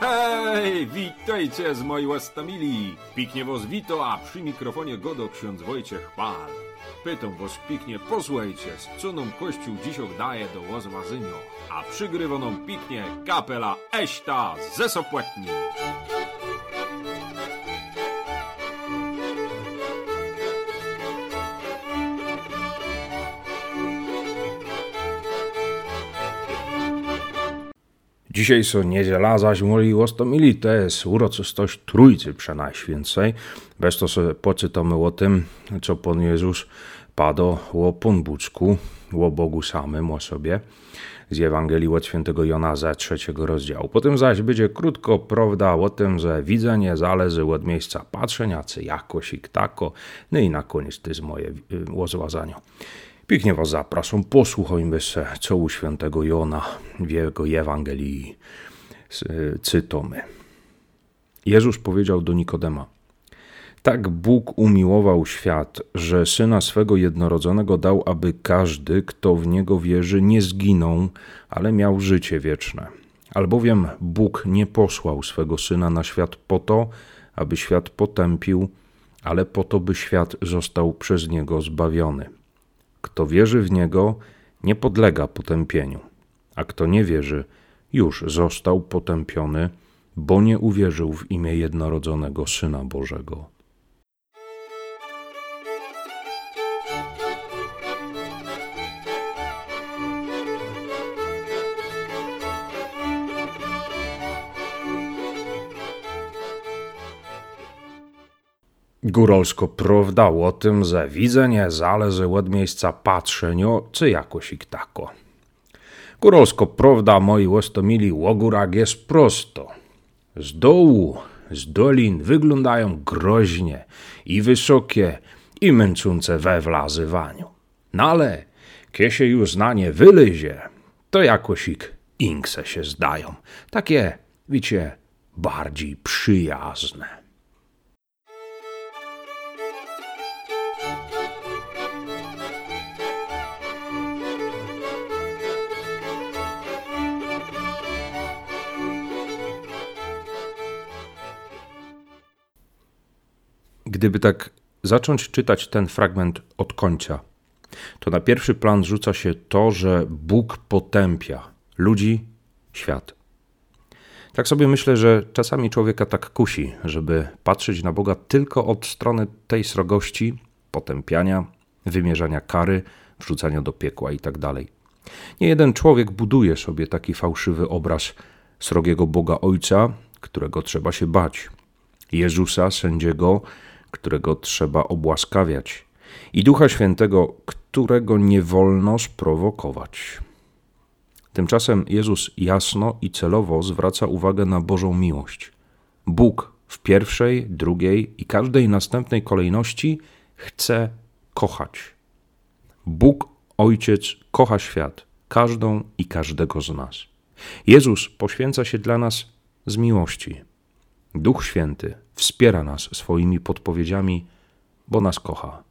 Hej, witajcie z mojej łastamili. Piknie was wito, a przy mikrofonie godo ksiądz Wojciech Pal. Pytam was piknie, posłuchajcie, z co nam Kościół dzisiaj daje do łozwazynio. A przygrywa nam piknie kapela Eśta ze Sopłetni. Dzisiaj są niedziela, zaś moi łostomili, to jest uroczystość Trójcy Przenajświęcej. Bez to sobie poczytamy o tym, co Pan Jezus padł o Punbuczku, o Bogu samym, o sobie, z Ewangelii od świętego Jona ze trzeciego rozdziału. Potem zaś będzie krótko prawda o tym, że widzenie zależy od miejsca patrzenia, czy jakoś i tako. No i na koniec to jest moje y, łozłazanie. Pięknie was zapraszam, posłuchajmy się, co świętego Jona w jego Ewangelii cytomy. Jezus powiedział do Nikodema, tak Bóg umiłował świat, że Syna swego jednorodzonego dał, aby każdy, kto w Niego wierzy, nie zginął, ale miał życie wieczne. Albowiem Bóg nie posłał swego Syna na świat po to, aby świat potępił, ale po to, by świat został przez Niego zbawiony. Kto wierzy w Niego, nie podlega potępieniu, a kto nie wierzy, już został potępiony, bo nie uwierzył w imię jednorodzonego Syna Bożego. Górolsko prawda o tym, że widzenie zależy od miejsca patrzenia, czy jakoś ich tako. Górolsko prawda, moi łostomili, łogórak jest prosto. Z dołu, z dolin wyglądają groźnie i wysokie, i męczące we wlazywaniu. No ale, kiedy się już na nie wylyzie, to jakoś ich inkse się zdają. Takie, wiecie, bardziej przyjazne. Gdyby tak zacząć czytać ten fragment od końca, to na pierwszy plan rzuca się to, że Bóg potępia ludzi, świat. Tak sobie myślę, że czasami człowieka tak kusi, żeby patrzeć na Boga tylko od strony tej srogości, potępiania, wymierzania kary, wrzucania do piekła itd. Tak Nie jeden człowiek buduje sobie taki fałszywy obraz srogiego Boga Ojca, którego trzeba się bać, Jezusa, sędziego, którego trzeba obłaskawiać, i Ducha Świętego, którego nie wolno sprowokować. Tymczasem Jezus jasno i celowo zwraca uwagę na Bożą miłość. Bóg w pierwszej, drugiej i każdej następnej kolejności chce kochać. Bóg, Ojciec, kocha świat, każdą i każdego z nas. Jezus poświęca się dla nas z miłości. Duch Święty wspiera nas swoimi podpowiedziami, bo nas kocha.